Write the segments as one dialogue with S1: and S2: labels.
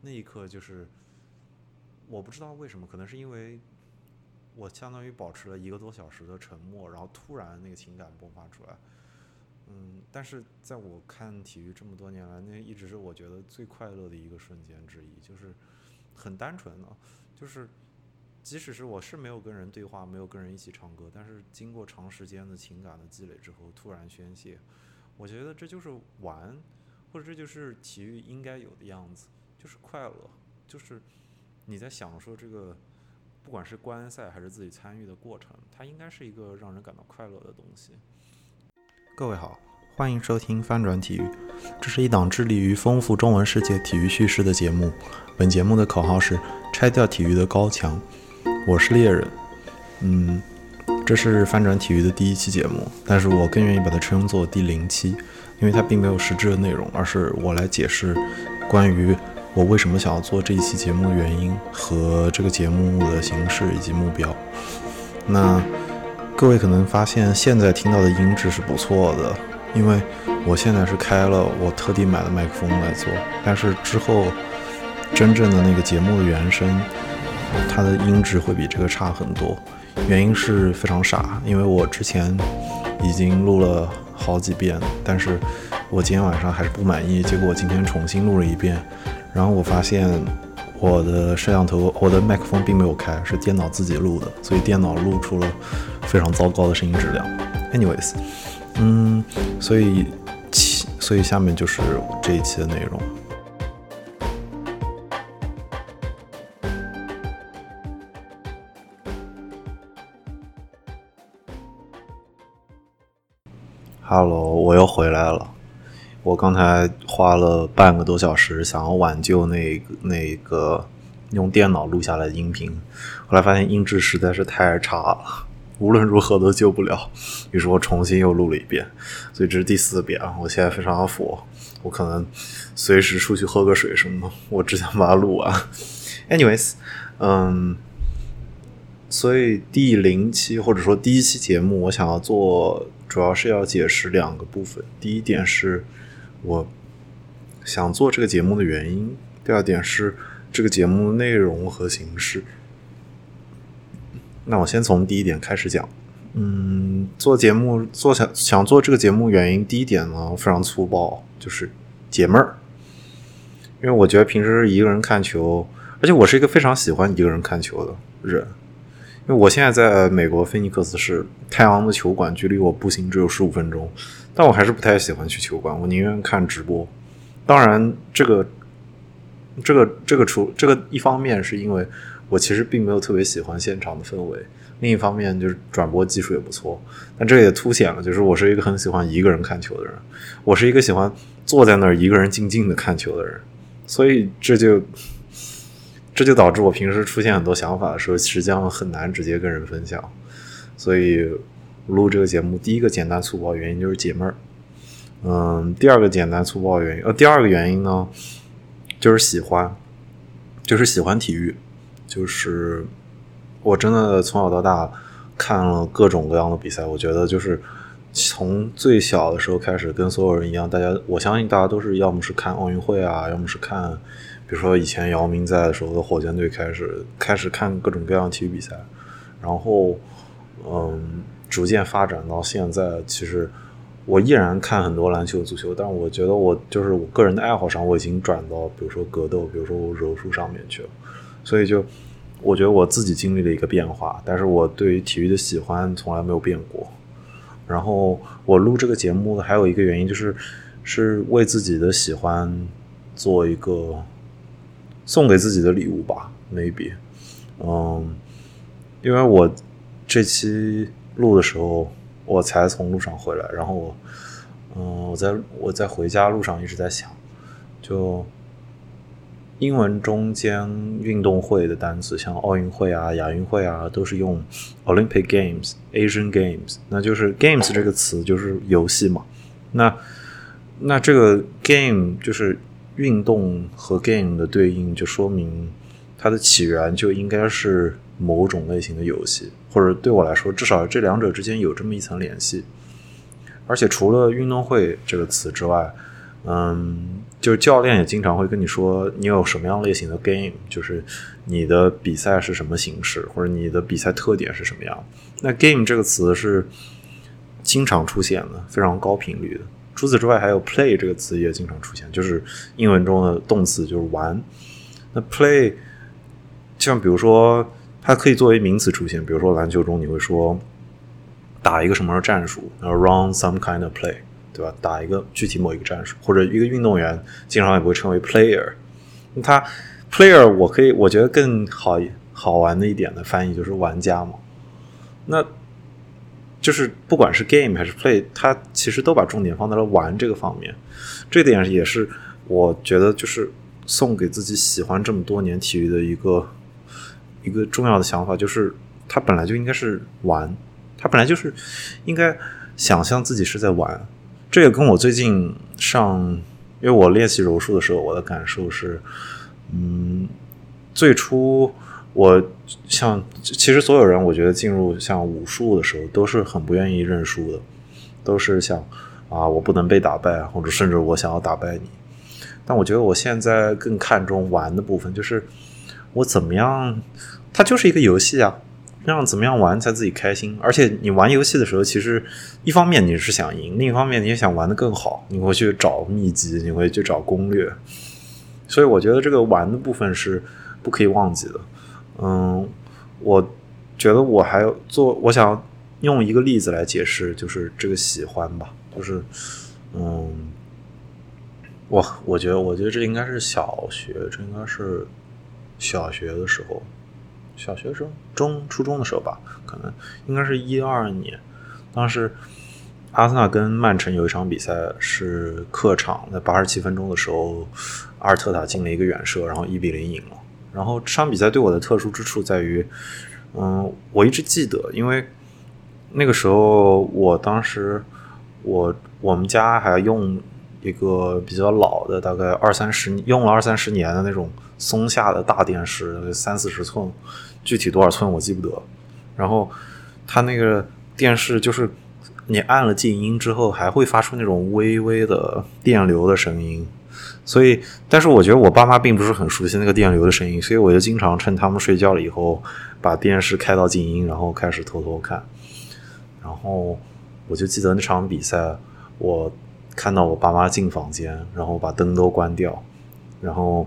S1: 那一刻就是我不知道为什么，可能是因为我相当于保持了一个多小时的沉默，然后突然那个情感迸发出来。嗯，但是在我看体育这么多年来，那一直是我觉得最快乐的一个瞬间之一，就是很单纯的，就是即使是我是没有跟人对话，没有跟人一起唱歌，但是经过长时间的情感的积累之后，突然宣泄，我觉得这就是玩，或者这就是体育应该有的样子，就是快乐，就是你在享受这个，不管是观赛还是自己参与的过程，它应该是一个让人感到快乐的东西。各位好，欢迎收听翻转体育，这是一档致力于丰富中文世界体育叙事的节目。本节目的口号是“拆掉体育的高墙”。我是猎人，嗯，这是翻转体育的第一期节目，但是我更愿意把它称作第零期，因为它并没有实质的内容，而是我来解释关于我为什么想要做这一期节目的原因和这个节目的形式以及目标。那。各位可能发现现在听到的音质是不错的，因为我现在是开了我特地买的麦克风来做。但是之后真正的那个节目的原声，它的音质会比这个差很多。原因是非常傻，因为我之前已经录了好几遍，但是我今天晚上还是不满意。结果我今天重新录了一遍，然后我发现我的摄像头、我的麦克风并没有开，是电脑自己录的，所以电脑录出了。非常糟糕的声音质量。Anyways，嗯，所以，所以下面就是这一期的内容。Hello，我又回来了。我刚才花了半个多小时，想要挽救那那个用电脑录下来的音频，后来发现音质实在是太差了。无论如何都救不了，于是我重新又录了一遍，所以这是第四遍啊！我现在非常的佛，我可能随时出去喝个水什么的，我只想把它录完。Anyways，嗯，所以第零期或者说第一期节目，我想要做，主要是要解释两个部分。第一点是我想做这个节目的原因，第二点是这个节目内容和形式。那我先从第一点开始讲，嗯，做节目做想想做这个节目原因，第一点呢非常粗暴，就是解闷儿。因为我觉得平时一个人看球，而且我是一个非常喜欢一个人看球的人。因为我现在在美国菲尼克斯市，太阳的球馆距离我步行只有十五分钟，但我还是不太喜欢去球馆，我宁愿看直播。当然，这个这个这个除这个一方面是因为。我其实并没有特别喜欢现场的氛围，另一方面就是转播技术也不错，但这也凸显了，就是我是一个很喜欢一个人看球的人，我是一个喜欢坐在那儿一个人静静的看球的人，所以这就这就导致我平时出现很多想法的时候，实际上很难直接跟人分享，所以录这个节目，第一个简单粗暴原因就是解闷儿，嗯，第二个简单粗暴原因，呃，第二个原因呢，就是喜欢，就是喜欢体育。就是我真的从小到大看了各种各样的比赛，我觉得就是从最小的时候开始，跟所有人一样，大家我相信大家都是要么是看奥运会啊，要么是看，比如说以前姚明在的时候的火箭队开始开始看各种各样的体育比赛，然后嗯，逐渐发展到现在，其实我依然看很多篮球、足球，但是我觉得我就是我个人的爱好上，我已经转到比如说格斗，比如说柔术上面去了。所以就，我觉得我自己经历了一个变化，但是我对于体育的喜欢从来没有变过。然后我录这个节目还有一个原因就是，是为自己的喜欢做一个送给自己的礼物吧，maybe。嗯，因为我这期录的时候我才从路上回来，然后我，嗯，我在我在回家路上一直在想，就。英文中间运动会的单词，像奥运会啊、亚运会啊，都是用 Olympic Games、Asian Games。那就是 Games 这个词就是游戏嘛。那那这个 Game 就是运动和 Game 的对应，就说明它的起源就应该是某种类型的游戏，或者对我来说，至少这两者之间有这么一层联系。而且除了运动会这个词之外，嗯。就是教练也经常会跟你说，你有什么样类型的 game，就是你的比赛是什么形式，或者你的比赛特点是什么样。那 game 这个词是经常出现的，非常高频率的。除此之外，还有 play 这个词也经常出现，就是英文中的动词，就是玩。那 play，像比如说，它可以作为名词出现，比如说篮球中你会说打一个什么战术，然后 run some kind of play。对吧？打一个具体某一个战术，或者一个运动员，经常也不会称为 player。他 player，我可以我觉得更好好玩的一点的翻译就是玩家嘛。那就是不管是 game 还是 play，它其实都把重点放在了玩这个方面。这点也是我觉得就是送给自己喜欢这么多年体育的一个一个重要的想法，就是他本来就应该是玩，他本来就是应该想象自己是在玩。这也跟我最近上，因为我练习柔术的时候，我的感受是，嗯，最初我像其实所有人，我觉得进入像武术的时候，都是很不愿意认输的，都是想啊，我不能被打败，或者甚至我想要打败你。但我觉得我现在更看重玩的部分，就是我怎么样，它就是一个游戏啊。让怎么样玩才自己开心？而且你玩游戏的时候，其实一方面你是想赢，另一方面你也想玩的更好。你会去找秘籍，你会去找攻略。所以我觉得这个玩的部分是不可以忘记的。嗯，我觉得我还做，我想用一个例子来解释，就是这个喜欢吧，就是嗯，我我觉得，我觉得这应该是小学，这应该是小学的时候。小学生、中、初中的时候吧，可能应该是一二年。当时阿森纳跟曼城有一场比赛是客场，在八十七分钟的时候，阿尔特塔进了一个远射，然后一比零赢了。然后这场比赛对我的特殊之处在于，嗯，我一直记得，因为那个时候我当时我我们家还用一个比较老的，大概二三十用了二三十年的那种松下的大电视，三四十寸。具体多少寸我记不得，然后它那个电视就是你按了静音之后，还会发出那种微微的电流的声音。所以，但是我觉得我爸妈并不是很熟悉那个电流的声音，所以我就经常趁他们睡觉了以后，把电视开到静音，然后开始偷偷看。然后我就记得那场比赛，我看到我爸妈进房间，然后把灯都关掉，然后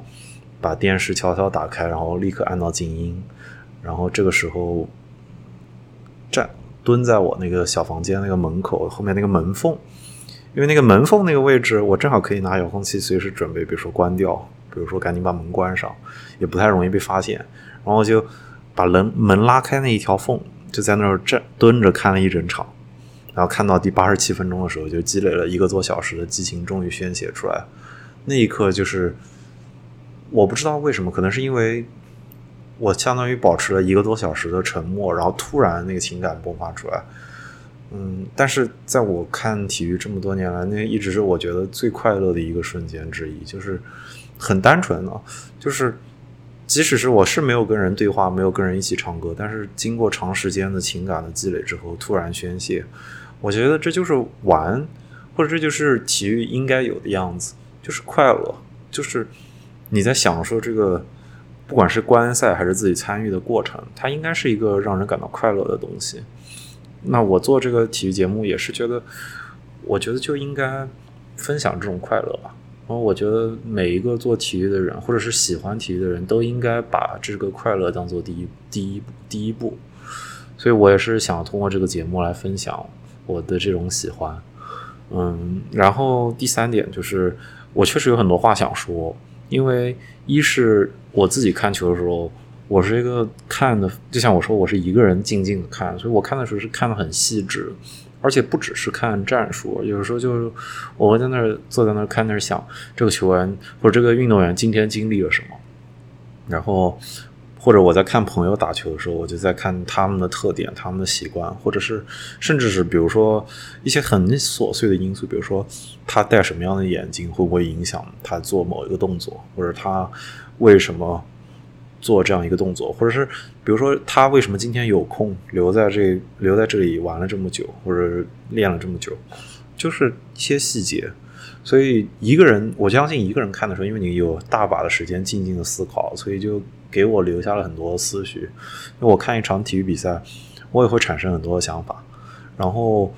S1: 把电视悄悄打开，然后立刻按到静音。然后这个时候，站蹲在我那个小房间那个门口后面那个门缝，因为那个门缝那个位置，我正好可以拿遥控器随时准备，比如说关掉，比如说赶紧把门关上，也不太容易被发现。然后就把门门拉开那一条缝，就在那儿站蹲着看了一整场。然后看到第八十七分钟的时候，就积累了一个多小时的激情终于宣泄出来。那一刻就是我不知道为什么，可能是因为。我相当于保持了一个多小时的沉默，然后突然那个情感迸发出来。嗯，但是在我看体育这么多年来，那一直是我觉得最快乐的一个瞬间之一，就是很单纯的，就是即使是我是没有跟人对话，没有跟人一起唱歌，但是经过长时间的情感的积累之后，突然宣泄，我觉得这就是玩，或者这就是体育应该有的样子，就是快乐，就是你在享受这个。不管是观赛还是自己参与的过程，它应该是一个让人感到快乐的东西。那我做这个体育节目也是觉得，我觉得就应该分享这种快乐吧。然后我觉得每一个做体育的人，或者是喜欢体育的人都应该把这个快乐当做第一第一第一步。所以我也是想通过这个节目来分享我的这种喜欢。嗯，然后第三点就是，我确实有很多话想说。因为一是我自己看球的时候，我是一个看的，就像我说，我是一个人静静的看，所以我看的时候是看的很细致，而且不只是看战术，有时候就是我会在那儿坐在那儿看那儿想这个球员或者这个运动员今天经历了什么，然后。或者我在看朋友打球的时候，我就在看他们的特点、他们的习惯，或者是甚至是比如说一些很琐碎的因素，比如说他戴什么样的眼镜会不会影响他做某一个动作，或者他为什么做这样一个动作，或者是比如说他为什么今天有空留在这留在这里玩了这么久，或者练了这么久，就是一些细节。所以一个人，我相信一个人看的时候，因为你有大把的时间静静的思考，所以就给我留下了很多思绪。因为我看一场体育比赛，我也会产生很多的想法。然后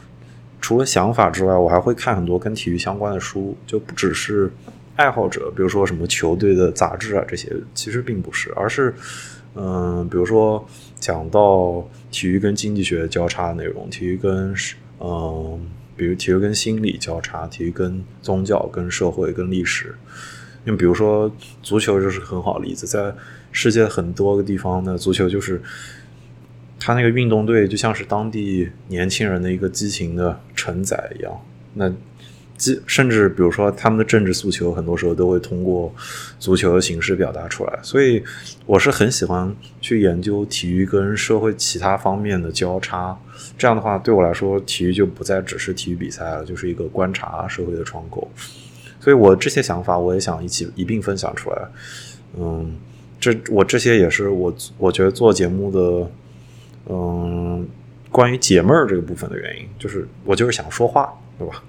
S1: 除了想法之外，我还会看很多跟体育相关的书，就不只是爱好者，比如说什么球队的杂志啊这些，其实并不是，而是嗯，比如说讲到体育跟经济学交叉的内容，体育跟嗯。比如体育跟心理交叉，体育跟宗教、跟社会、跟历史。你比如说足球就是很好的例子，在世界很多个地方呢，足球就是他那个运动队就像是当地年轻人的一个激情的承载一样。那。甚至比如说他们的政治诉求，很多时候都会通过足球的形式表达出来。所以我是很喜欢去研究体育跟社会其他方面的交叉。这样的话，对我来说，体育就不再只是体育比赛了，就是一个观察社会的窗口。所以我这些想法，我也想一起一并分享出来。嗯，这我这些也是我我觉得做节目的，嗯，关于解闷儿这个部分的原因，就是我就是想说话，对吧？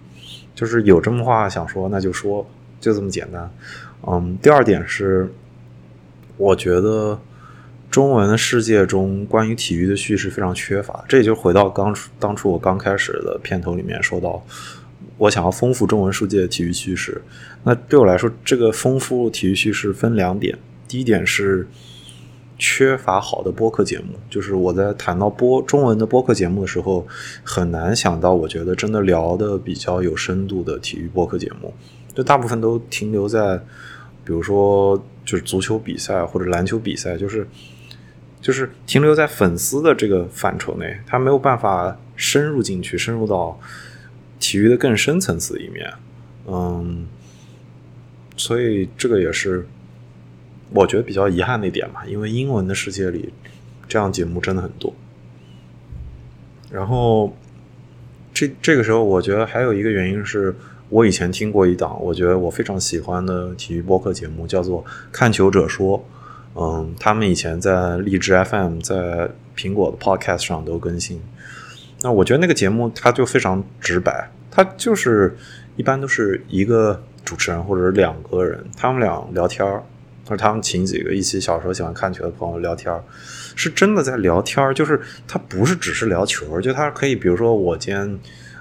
S1: 就是有这么话想说，那就说，就这么简单。嗯，第二点是，我觉得中文的世界中关于体育的叙事非常缺乏。这也就回到刚当初我刚开始的片头里面说到，我想要丰富中文世界的体育叙事。那对我来说，这个丰富体育叙事分两点，第一点是。缺乏好的播客节目，就是我在谈到播中文的播客节目的时候，很难想到我觉得真的聊的比较有深度的体育播客节目，就大部分都停留在，比如说就是足球比赛或者篮球比赛，就是就是停留在粉丝的这个范畴内，他没有办法深入进去，深入到体育的更深层次里面，嗯，所以这个也是。我觉得比较遗憾的一点嘛，因为英文的世界里，这样节目真的很多。然后，这这个时候，我觉得还有一个原因是，我以前听过一档，我觉得我非常喜欢的体育播客节目，叫做《看球者说》。嗯，他们以前在荔枝 FM、在苹果的 Podcast 上都更新。那我觉得那个节目它就非常直白，它就是一般都是一个主持人或者是两个人，他们俩聊天儿。或者他们请几个一起小时候喜欢看球的朋友聊天儿是真的在聊天儿就是他不是只是聊球就他可以，比如说我今天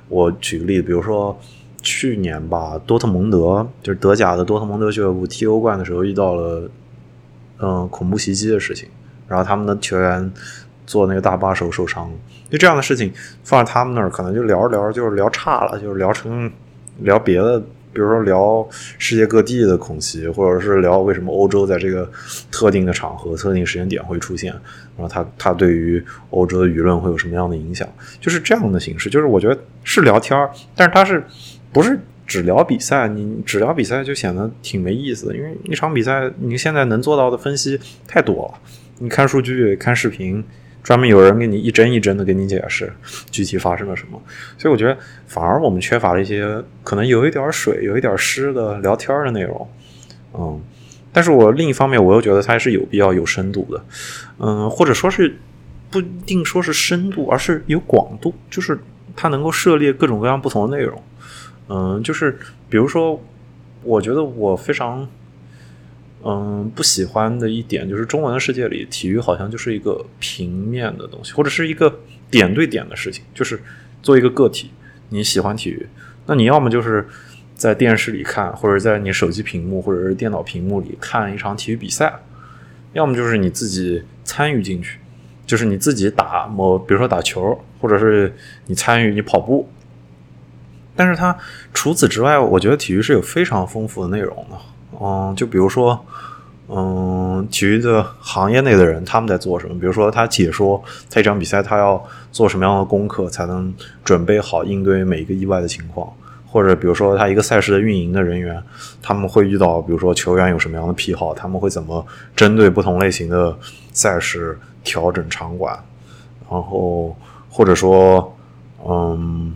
S1: 我举个例子，比如说去年吧，多特蒙德就是德甲的多特蒙德俱乐部踢欧冠的时候遇到了嗯恐怖袭击的事情，然后他们的球员坐那个大巴时候受伤，就这样的事情放在他们那儿，可能就聊着聊着就是聊差了，就是聊成聊别的。比如说聊世界各地的恐袭，或者是聊为什么欧洲在这个特定的场合、特定时间点会出现，然后它它对于欧洲的舆论会有什么样的影响？就是这样的形式。就是我觉得是聊天儿，但是它是不是只聊比赛？你只聊比赛就显得挺没意思，因为一场比赛你现在能做到的分析太多了，你看数据、看视频。专门有人给你一帧一帧的给你解释具体发生了什么，所以我觉得反而我们缺乏了一些可能有一点水、有一点湿的聊天的内容，嗯，但是我另一方面我又觉得它还是有必要有深度的，嗯，或者说是不一定说是深度，而是有广度，就是它能够涉猎各种各样不同的内容，嗯，就是比如说，我觉得我非常。嗯，不喜欢的一点就是中文的世界里，体育好像就是一个平面的东西，或者是一个点对点的事情。就是做一个个体，你喜欢体育，那你要么就是在电视里看，或者在你手机屏幕或者是电脑屏幕里看一场体育比赛，要么就是你自己参与进去，就是你自己打某，比如说打球，或者是你参与你跑步。但是它除此之外，我觉得体育是有非常丰富的内容的。嗯，就比如说，嗯，体育的行业内的人他们在做什么？比如说，他解说他一场比赛，他要做什么样的功课才能准备好应对每一个意外的情况？或者，比如说，他一个赛事的运营的人员，他们会遇到，比如说球员有什么样的癖好，他们会怎么针对不同类型的赛事调整场馆？然后，或者说，嗯。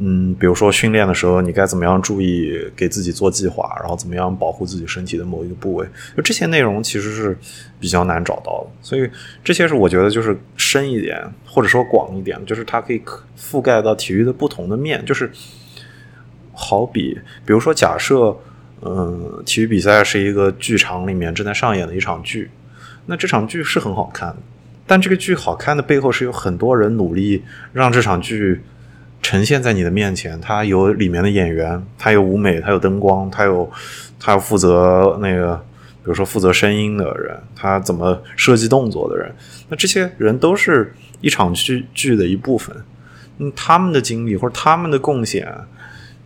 S1: 嗯，比如说训练的时候，你该怎么样注意给自己做计划，然后怎么样保护自己身体的某一个部位？就这些内容其实是比较难找到的，所以这些是我觉得就是深一点或者说广一点，就是它可以覆盖到体育的不同的面，就是好比，比如说假设，嗯，体育比赛是一个剧场里面正在上演的一场剧，那这场剧是很好看的，但这个剧好看的背后是有很多人努力让这场剧呈现在你的面前，它有里面的演员，它有舞美，它有灯光，它有它负责那个，比如说负责声音的人，他怎么设计动作的人，那这些人都是一场剧剧的一部分。嗯，他们的经历或者他们的贡献，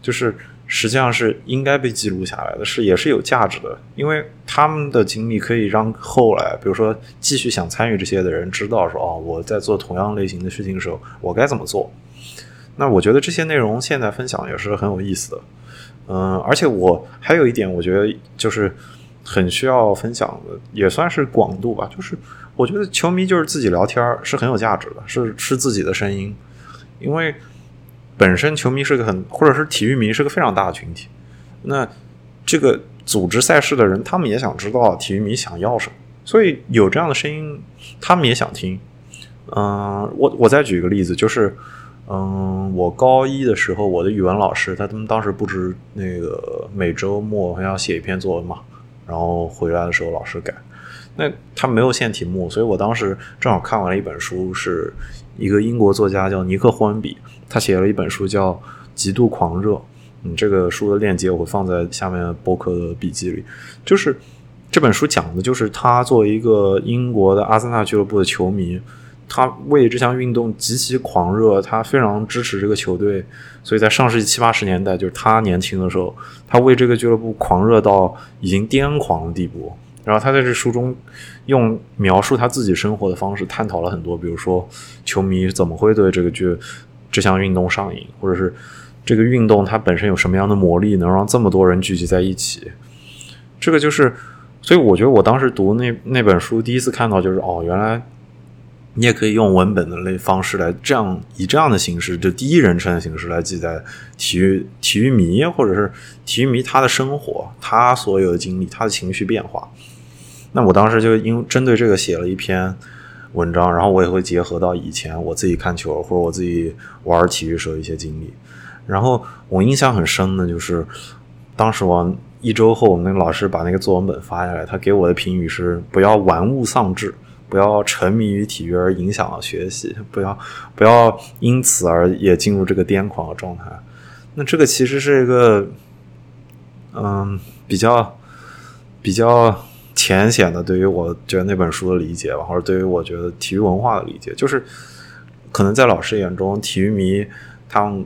S1: 就是实际上是应该被记录下来的，是也是有价值的，因为他们的经历可以让后来，比如说继续想参与这些的人知道说，哦，我在做同样类型的事情的时候，我该怎么做。那我觉得这些内容现在分享也是很有意思的，嗯，而且我还有一点，我觉得就是很需要分享的，也算是广度吧，就是我觉得球迷就是自己聊天是很有价值的，是是自己的声音。因为本身球迷是个很，或者是体育迷是个非常大的群体，那这个组织赛事的人，他们也想知道体育迷想要什么，所以有这样的声音，他们也想听。嗯，我我再举一个例子，就是嗯，我高一的时候，我的语文老师，他他们当时布置那个每周末还要写一篇作文嘛，然后回来的时候老师改，那他没有限题目，所以我当时正好看完了一本书是。一个英国作家叫尼克·霍恩比，他写了一本书叫《极度狂热》。嗯，这个书的链接我会放在下面博客的笔记里。就是这本书讲的就是他作为一个英国的阿森纳俱乐部的球迷，他为这项运动极其狂热，他非常支持这个球队。所以在上世纪七八十年代，就是他年轻的时候，他为这个俱乐部狂热到已经癫狂的地步。然后他在这书中用描述他自己生活的方式探讨了很多，比如说球迷怎么会对这个剧这项运动上瘾，或者是这个运动它本身有什么样的魔力，能让这么多人聚集在一起。这个就是，所以我觉得我当时读那那本书，第一次看到就是哦，原来你也可以用文本的类方式来这样以这样的形式，就第一人称的形式来记载体育体育迷或者是体育迷他的生活，他所有的经历，他的情绪变化。那我当时就因针对这个写了一篇文章，然后我也会结合到以前我自己看球或者我自己玩体育时候一些经历。然后我印象很深的就是，当时我一周后，我们那个老师把那个作文本发下来，他给我的评语是：不要玩物丧志，不要沉迷于体育而影响了学习，不要不要因此而也进入这个癫狂的状态。那这个其实是一个，嗯，比较比较。浅显的对于我觉得那本书的理解吧，或者对于我觉得体育文化的理解，就是可能在老师眼中，体育迷他们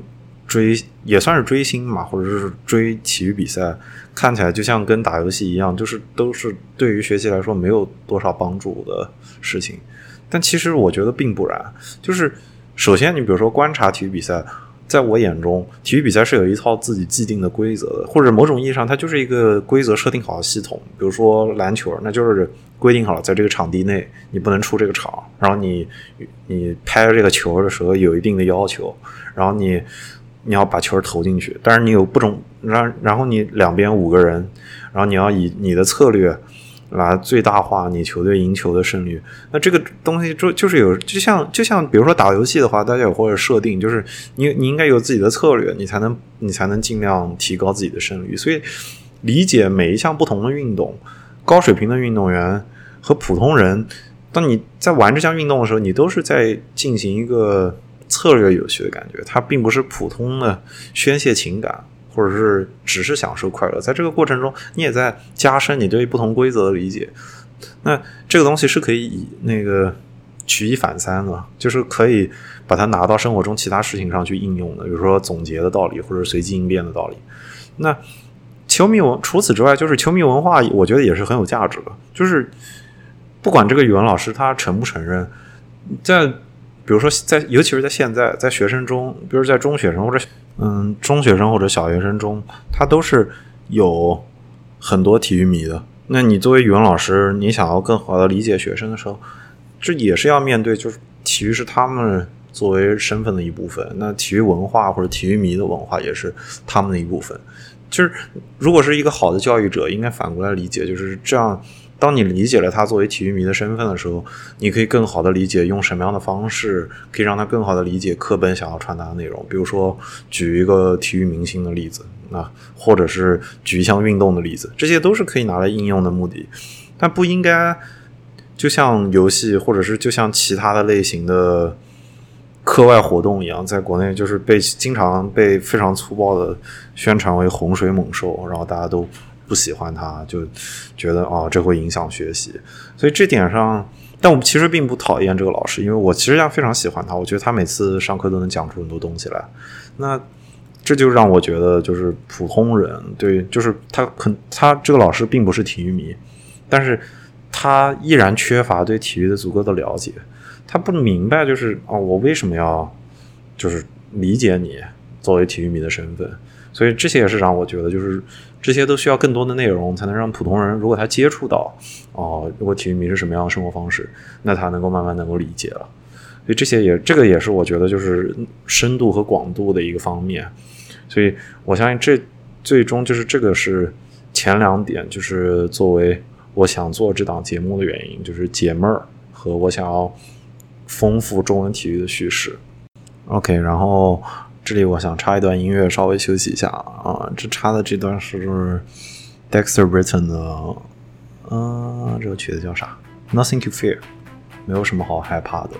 S1: 追也算是追星嘛，或者是追体育比赛，看起来就像跟打游戏一样，就是都是对于学习来说没有多少帮助的事情。但其实我觉得并不然，就是首先你比如说观察体育比赛。在我眼中，体育比赛是有一套自己既定的规则的，或者某种意义上，它就是一个规则设定好的系统。比如说篮球，那就是规定好了，在这个场地内你不能出这个场，然后你你拍这个球的时候有一定的要求，然后你你要把球投进去，但是你有不种，然然后你两边五个人，然后你要以你的策略。来最大化你球队赢球的胜率，那这个东西就就是有，就像就像比如说打游戏的话，大家有或者设定，就是你你应该有自己的策略，你才能你才能尽量提高自己的胜率。所以理解每一项不同的运动，高水平的运动员和普通人，当你在玩这项运动的时候，你都是在进行一个策略游戏的感觉，它并不是普通的宣泄情感。或者是只是享受快乐，在这个过程中，你也在加深你对不同规则的理解。那这个东西是可以以那个举一反三的，就是可以把它拿到生活中其他事情上去应用的，比如说总结的道理，或者随机应变的道理。那球迷文除此之外，就是球迷文化，我觉得也是很有价值的。就是不管这个语文老师他承不承认，在比如说在，尤其是在现在，在学生中，比如在中学生或者。嗯，中学生或者小学生中，他都是有很多体育迷的。那你作为语文老师，你想要更好的理解学生的时候，这也是要面对，就是体育是他们作为身份的一部分。那体育文化或者体育迷的文化也是他们的一部分。就是如果是一个好的教育者，应该反过来理解，就是这样，当你理解了他作为体育迷的身份的时候，你可以更好的理解用什么样的方式可以让他更好的理解课本想要传达的内容。比如说，举一个体育明星的例子，那或者是举一项运动的例子，这些都是可以拿来应用的目的。但不应该就像游戏，或者是就像其他的类型的课外活动一样，在国内就是被经常被非常粗暴的宣传为洪水猛兽，然后大家都。不喜欢他，就觉得哦，这会影响学习。所以这点上，但我们其实并不讨厌这个老师，因为我其实也非常喜欢他。我觉得他每次上课都能讲出很多东西来。那这就让我觉得，就是普通人对，就是他很他这个老师并不是体育迷，但是他依然缺乏对体育的足够的了解。他不明白，就是哦，我为什么要就是理解你作为体育迷的身份。所以这些也是让我觉得，就是这些都需要更多的内容，才能让普通人，如果他接触到，哦，如果体育迷是什么样的生活方式，那他能够慢慢能够理解了。所以这些也，这个也是我觉得就是深度和广度的一个方面。所以我相信这最终就是这个是前两点，就是作为我想做这档节目的原因，就是解闷儿和我想要丰富中文体育的叙事。OK，然后。这里我想插一段音乐，稍微休息一下啊。这插的这段是 Dexter Britton 的，嗯，这个曲子叫啥？Nothing to fear，没有什么好害怕的。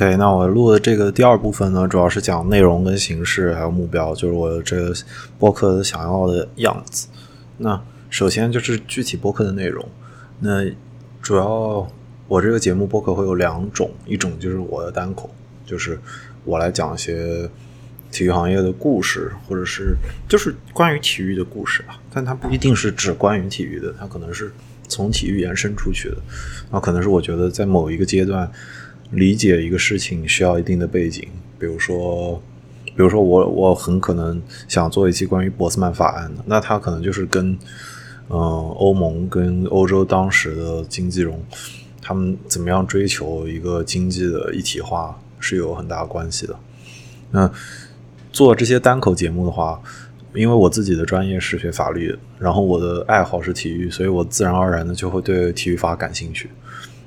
S1: OK，那我录的这个第二部分呢，主要是讲内容跟形式还有目标，就是我这个播客想要的样子。那首先就是具体播客的内容。那主要我这个节目播客会有两种，一种就是我的单口，就是我来讲一些体育行业的故事，或者是就是关于体育的故事吧。但它不一定是只关于体育的，它可能是从体育延伸出去的。那可能是我觉得在某一个阶段。理解一个事情需要一定的背景，比如说比如说我我很可能想做一期关于博斯曼法案的，那它可能就是跟嗯欧盟跟欧洲当时的经济融，他们怎么样追求一个经济的一体化是有很大关系的。那做这些单口节目的话，因为我自己的专业是学法律，然后我的爱好是体育，所以我自然而然的就会对体育法感兴趣。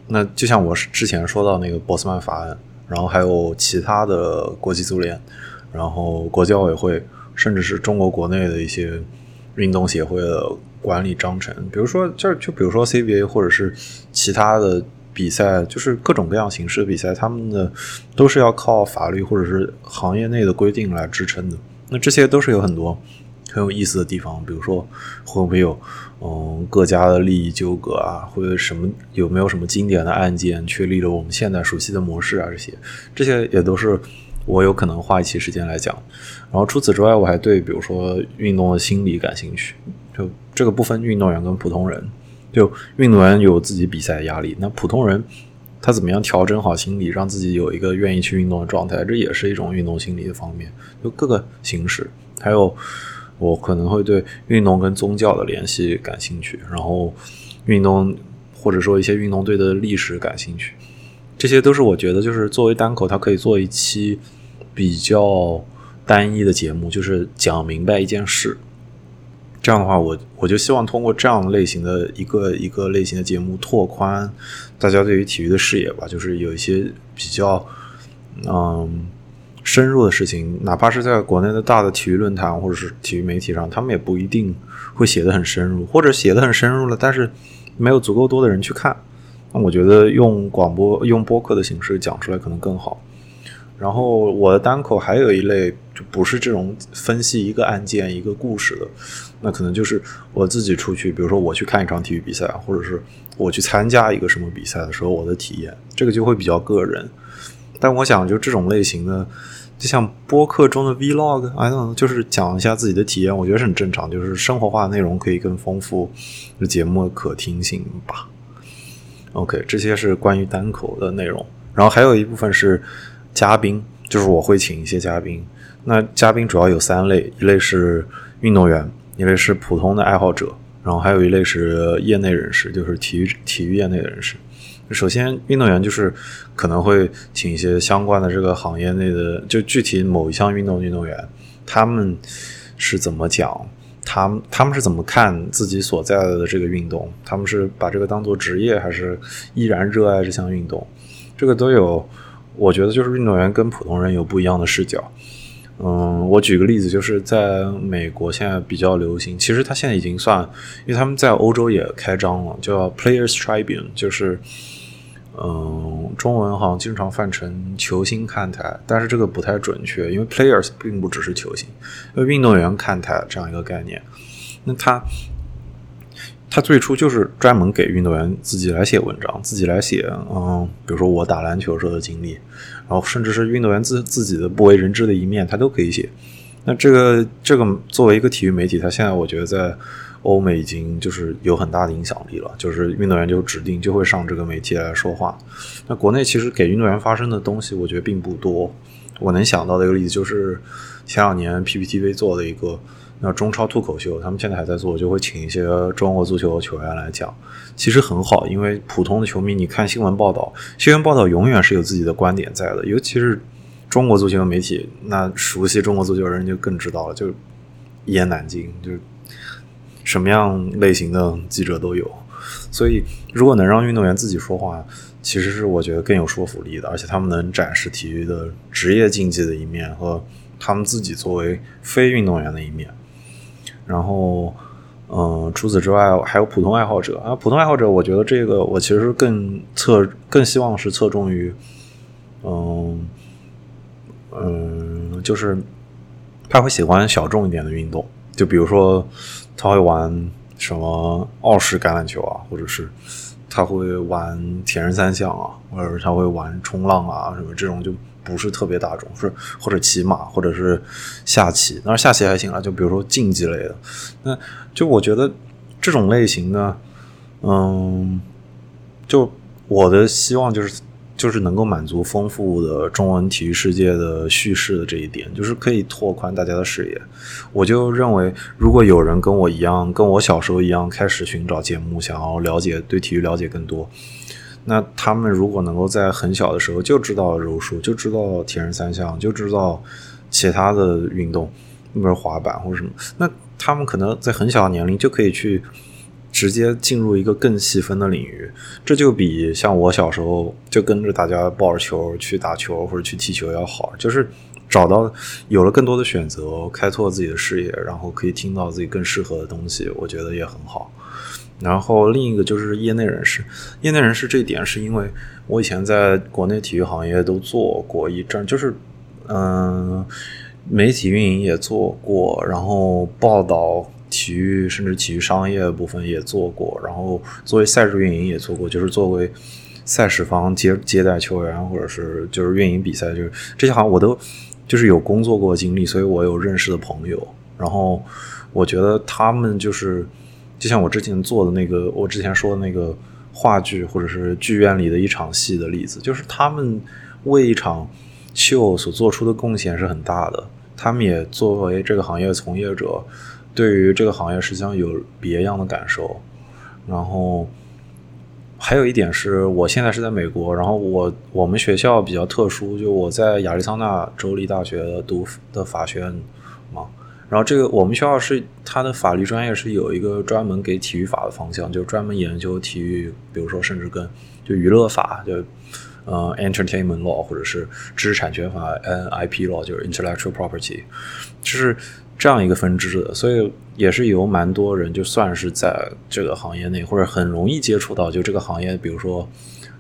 S1: 那就像我之前说到那个博斯曼法案，然后还有其他的国际足联，然后国际奥委会，甚至是中国国内的一些运动协会的管理章程，比如说就就比如说 CBA 或者是其他的比赛，就是各种各样形式的比赛，他们的都是要靠法律或者是行业内的规定来支撑的。那这些都是有很多很有意思的地方，比如说会不会有嗯各家的利益纠葛啊，或者什么有没有什么经典的案件确立了我们现在熟悉的模式啊，这些这些也都是我有可能花一期时间来讲。然后除此之外，我还对比如说运动的心理感兴趣，就这个不分运动员跟普通人，就运动员有自己比赛的压力，那普通人他怎么样调整好心理，让自己有一个愿意去运动的状态，这也是一种运动心理的方面，就各个形式，还有。我可能会对运动跟宗教的联系感兴趣，然后运动或者说一些运动队的历史感兴趣，这些都是我觉得就是作为单口，它可以做一期比较单一的节目，就是讲明白一件事。这样的话，我我就希望通过这样类型的一个一个类型的节目，拓宽大家对于体育的视野吧，就是有一些比较嗯。深入的事情，哪怕是在国内的大的体育论坛或者是体育媒体上，他们也不一定会写的很深入，或者写的很深入了，但是没有足够多的人去看。那我觉得用广播、用播客的形式讲出来可能更好。然后我的单口还有一类，就不是这种分析一个案件、一个故事的，那可能就是我自己出去，比如说我去看一场体育比赛，或者是我去参加一个什么比赛的时候，我的体验，这个就会比较个人。但我想，就这种类型的，就像播客中的 Vlog，I don't 就是讲一下自己的体验，我觉得是很正常。就是生活化的内容可以更丰富节目的可听性吧。OK，这些是关于单口的内容。然后还有一部分是嘉宾，就是我会请一些嘉宾。那嘉宾主要有三类：一类是运动员，一类是普通的爱好者，然后还有一类是业内人士，就是体育体育业内的人士。首先，运动员就是可能会请一些相关的这个行业内的，就具体某一项运动运动员，他们是怎么讲，他们他们是怎么看自己所在的这个运动，他们是把这个当做职业，还是依然热爱这项运动，这个都有。我觉得就是运动员跟普通人有不一样的视角。嗯，我举个例子，就是在美国现在比较流行，其实他现在已经算，因为他们在欧洲也开张了，叫 Players Tribune，就是。嗯，中文好像经常翻成球星看台，但是这个不太准确，因为 players 并不只是球星，因为运动员看台这样一个概念。那他他最初就是专门给运动员自己来写文章，自己来写，嗯，比如说我打篮球时候的经历，然后甚至是运动员自自己的不为人知的一面，他都可以写。那这个这个作为一个体育媒体，他现在我觉得在。欧美已经就是有很大的影响力了，就是运动员就指定就会上这个媒体来说话。那国内其实给运动员发声的东西，我觉得并不多。我能想到的一个例子就是前两年 PPTV 做的一个那中超脱口秀，他们现在还在做，就会请一些中国足球球员来讲，其实很好，因为普通的球迷你看新闻报道，新闻报道永远是有自己的观点在的，尤其是中国足球媒体，那熟悉中国足球的人就更知道了，就一言难尽，就。什么样类型的记者都有，所以如果能让运动员自己说话，其实是我觉得更有说服力的，而且他们能展示体育的职业竞技的一面和他们自己作为非运动员的一面。然后，嗯，除此之外还有普通爱好者啊，普通爱好者，我觉得这个我其实更侧更希望是侧重于，嗯嗯，就是他会喜欢小众一点的运动，就比如说。他会玩什么澳式橄榄球啊，或者是他会玩铁人三项啊，或者是他会玩冲浪啊，什么这种就不是特别大众，是或者骑马，或者是下棋。当然下棋还行啊，就比如说竞技类的。那就我觉得这种类型呢，嗯，就我的希望就是就是能够满足丰富的中文体育世界的叙事的这一点，就是可以拓宽大家的视野。我就认为，如果有人跟我一样，跟我小时候一样，开始寻找节目，想要了解对体育了解更多，那他们如果能够在很小的时候就知道柔术，就知道铁人三项，就知道其他的运动，比如滑板或者什么，那他们可能在很小的年龄就可以去。直接进入一个更细分的领域，这就比像我小时候就跟着大家抱着球去打球或者去踢球要好，就是找到有了更多的选择，开拓自己的视野，然后可以听到自己更适合的东西，我觉得也很好。然后另一个就是业内人士，业内人士这一点是因为我以前在国内体育行业都做过一阵，就是嗯，媒体运营也做过，然后报道。体育甚至体育商业部分也做过，然后作为赛事运营也做过，就是作为赛事方接接待球员或者是就是运营比赛，就是这些好像我都就是有工作过经历，所以我有认识的朋友，然后我觉得他们就是就像我之前做的那个，我之前说的那个话剧或者是剧院里的一场戏的例子，就是他们为一场秀所做出的贡献是很大的，他们也作为这个行业从业者。对于这个行业实际上有别样的感受，然后还有一点是我现在是在美国，然后我我们学校比较特殊，就我在亚利桑那州立大学读的法学院嘛，然后这个我们学校是它的法律专业是有一个专门给体育法的方向，就专门研究体育，比如说甚至跟就娱乐法，就呃 entertainment law 或者是知识产权法 NIP law 就是 intellectual property，就是。这样一个分支的，所以也是有蛮多人，就算是在这个行业内，或者很容易接触到就这个行业，比如说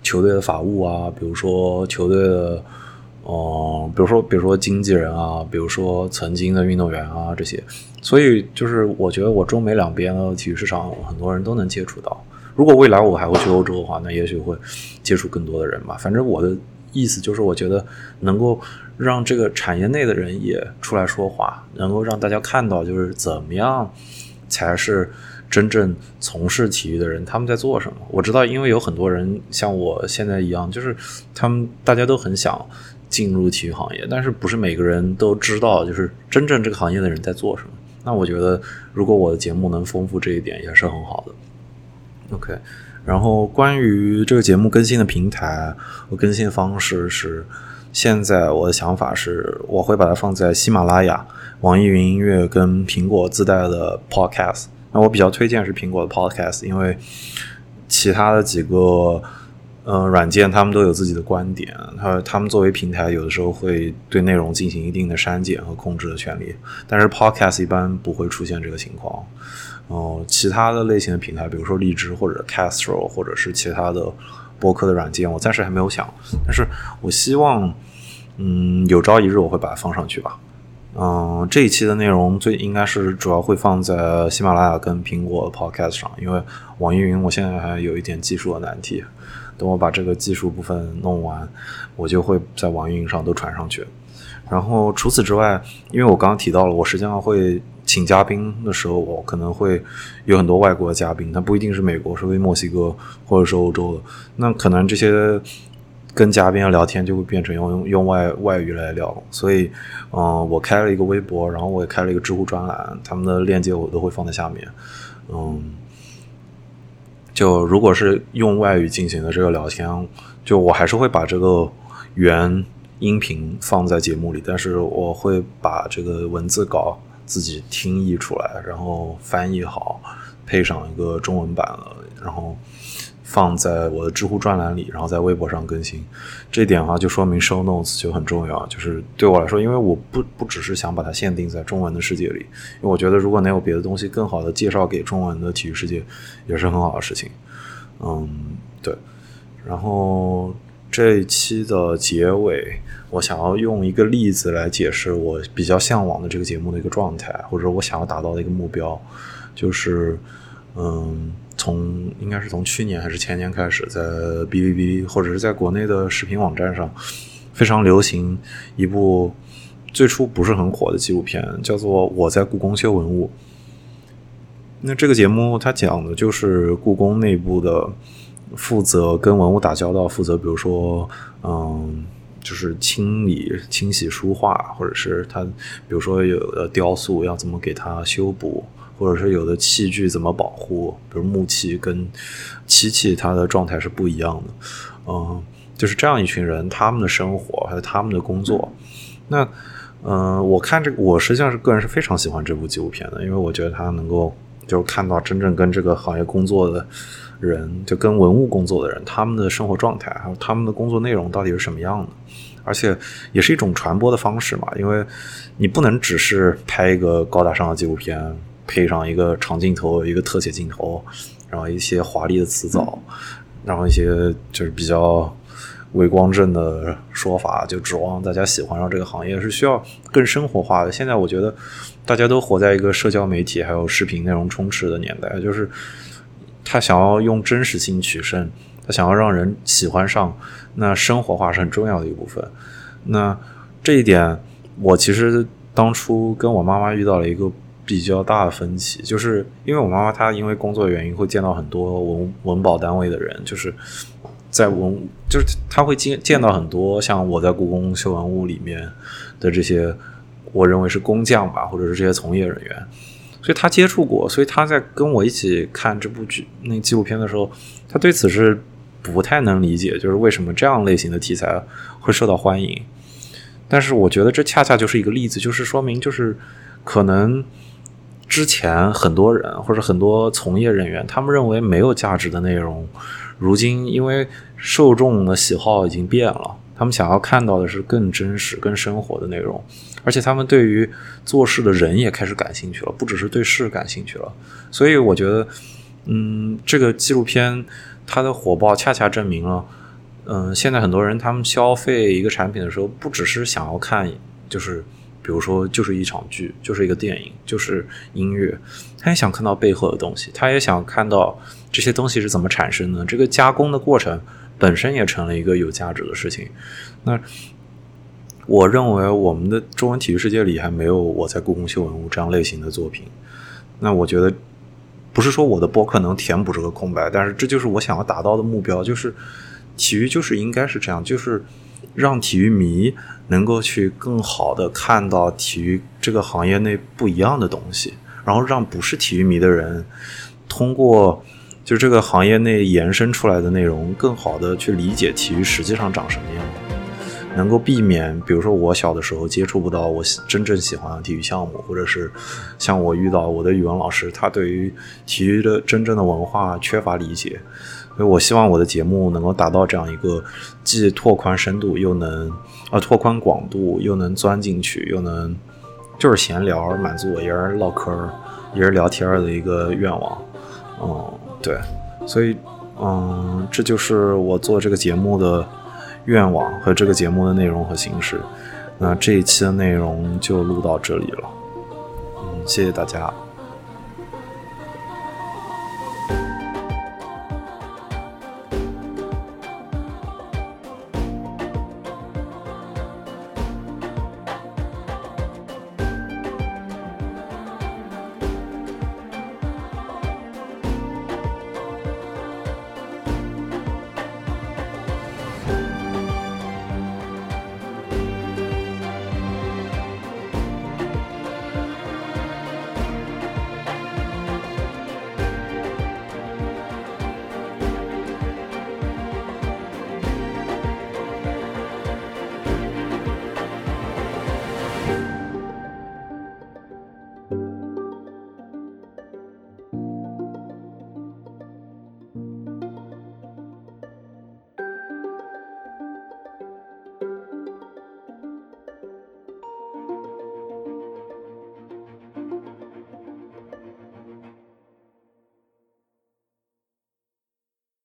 S1: 球队的法务啊，比如说球队的，嗯，比如说比如说经纪人啊，比如说曾经的运动员啊这些，所以就是我觉得我中美两边的体育市场，很多人都能接触到。如果未来我还会去欧洲的话，那也许会接触更多的人吧。反正我的意思就是，我觉得能够。让这个产业内的人也出来说话，能够让大家看到，就是怎么样才是真正从事体育的人，他们在做什么。我知道，因为有很多人像我现在一样，就是他们大家都很想进入体育行业，但是不是每个人都知道，就是真正这个行业的人在做什么。那我觉得，如果我的节目能丰富这一点，也是很好的。OK，然后关于这个节目更新的平台和更新的方式是。现在我的想法是，我会把它放在喜马拉雅、网易云音乐跟苹果自带的 Podcast。那我比较推荐是苹果的 Podcast，因为其他的几个呃软件他们都有自己的观点，他他们作为平台有的时候会对内容进行一定的删减和控制的权利，但是 Podcast 一般不会出现这个情况。哦，其他的类型的平台，比如说荔枝或者 Castro，或者是其他的。播客的软件，我暂时还没有想，但是我希望，嗯，有朝一日我会把它放上去吧。嗯，这一期的内容最应该是主要会放在喜马拉雅跟苹果 Podcast 上，因为网易云我现在还有一点技术的难题，等我把这个技术部分弄完，我就会在网易云上都传上去。然后除此之外，因为我刚刚提到了，我实际上会。请嘉宾的时候，我可能会有很多外国的嘉宾，他不一定是美国，是为墨西哥或者是欧洲的。那可能这些跟嘉宾聊天就会变成用用外外语来聊。所以，嗯，我开了一个微博，然后我也开了一个知乎专栏，他们的链接我都会放在下面。嗯，就如果是用外语进行的这个聊天，就我还是会把这个原音频放在节目里，但是我会把这个文字稿。自己听译出来，然后翻译好，配上一个中文版了，然后放在我的知乎专栏里，然后在微博上更新。这点的话，就说明 show notes 就很重要。就是对我来说，因为我不不只是想把它限定在中文的世界里，因为我觉得如果能有别的东西更好的介绍给中文的体育世界，也是很好的事情。嗯，对。然后这一期的结尾。我想要用一个例子来解释我比较向往的这个节目的一个状态，或者我想要达到的一个目标，就是，嗯，从应该是从去年还是前年开始，在哔哩哔哩或者是在国内的视频网站上，非常流行一部最初不是很火的纪录片，叫做《我在故宫修文物》。那这个节目它讲的就是故宫内部的负责跟文物打交道，负责比如说，嗯，就是清理、清洗书画，或者是他，比如说有的雕塑要怎么给它修补，或者是有的器具怎么保护，比如木器跟漆器，它的状态是不一样的，嗯，就是这样一群人，他们的生活还有他们的工作，那，嗯，我看这个，我实际上是个人是非常喜欢这部纪录片的，因为我觉得它能够就是看到真正跟这个行业工作的。人就跟文物工作的人，他们的生活状态还有他们的工作内容到底是什么样的，而且也是一种传播的方式嘛。因为你不能只是拍一个高大上的纪录片，配上一个长镜头、一个特写镜头，然后一些华丽的辞藻，然后一些就是比较伪光正的说法，就指望大家喜欢上这个行业，是需要更生活化的。现在我觉得大家都活在一个社交媒体还有视频内容充斥的年代，就是。他想要用真实性取胜，他想要让人喜欢上，那生活化是很重要的一部分。那这一点，我其实当初跟我妈妈遇到了一个比较大的分歧，就是因为我妈妈她因为工作原因会见到很多文文保单位的人，就是在文，就是他会见见到很多像我在故宫修文物里面的这些，我认为是工匠吧，或者是这些从业人员。所以他接触过，所以他在跟我一起看这部剧那纪录片的时候，他对此是不太能理解，就是为什么这样类型的题材会受到欢迎。但是我觉得这恰恰就是一个例子，就是说明就是可能之前很多人或者很多从业人员，他们认为没有价值的内容，如今因为受众的喜好已经变了。他们想要看到的是更真实、更生活的内容，而且他们对于做事的人也开始感兴趣了，不只是对事感兴趣了。所以我觉得，嗯，这个纪录片它的火爆恰恰证明了，嗯，现在很多人他们消费一个产品的时候，不只是想要看，就是比如说就是一场剧，就是一个电影，就是音乐，他也想看到背后的东西，他也想看到这些东西是怎么产生的，这个加工的过程。本身也成了一个有价值的事情。那我认为我们的中文体育世界里还没有我在故宫修文物这样类型的作品。那我觉得不是说我的博客能填补这个空白，但是这就是我想要达到的目标，就是体育就是应该是这样，就是让体育迷能够去更好的看到体育这个行业内不一样的东西，然后让不是体育迷的人通过。就这个行业内延伸出来的内容，更好的去理解体育实际上长什么样，能够避免，比如说我小的时候接触不到我真正喜欢的体育项目，或者是像我遇到我的语文老师，他对于体育的真正的文化缺乏理解，所以我希望我的节目能够达到这样一个既拓宽深度，又能啊拓宽广度，又能钻进去，又能就是闲聊，满足我一人唠嗑、一人聊天的一个愿望，嗯。对，所以，嗯，这就是我做这个节目的愿望和这个节目的内容和形式。那这一期的内容就录到这里了，嗯，谢谢大家。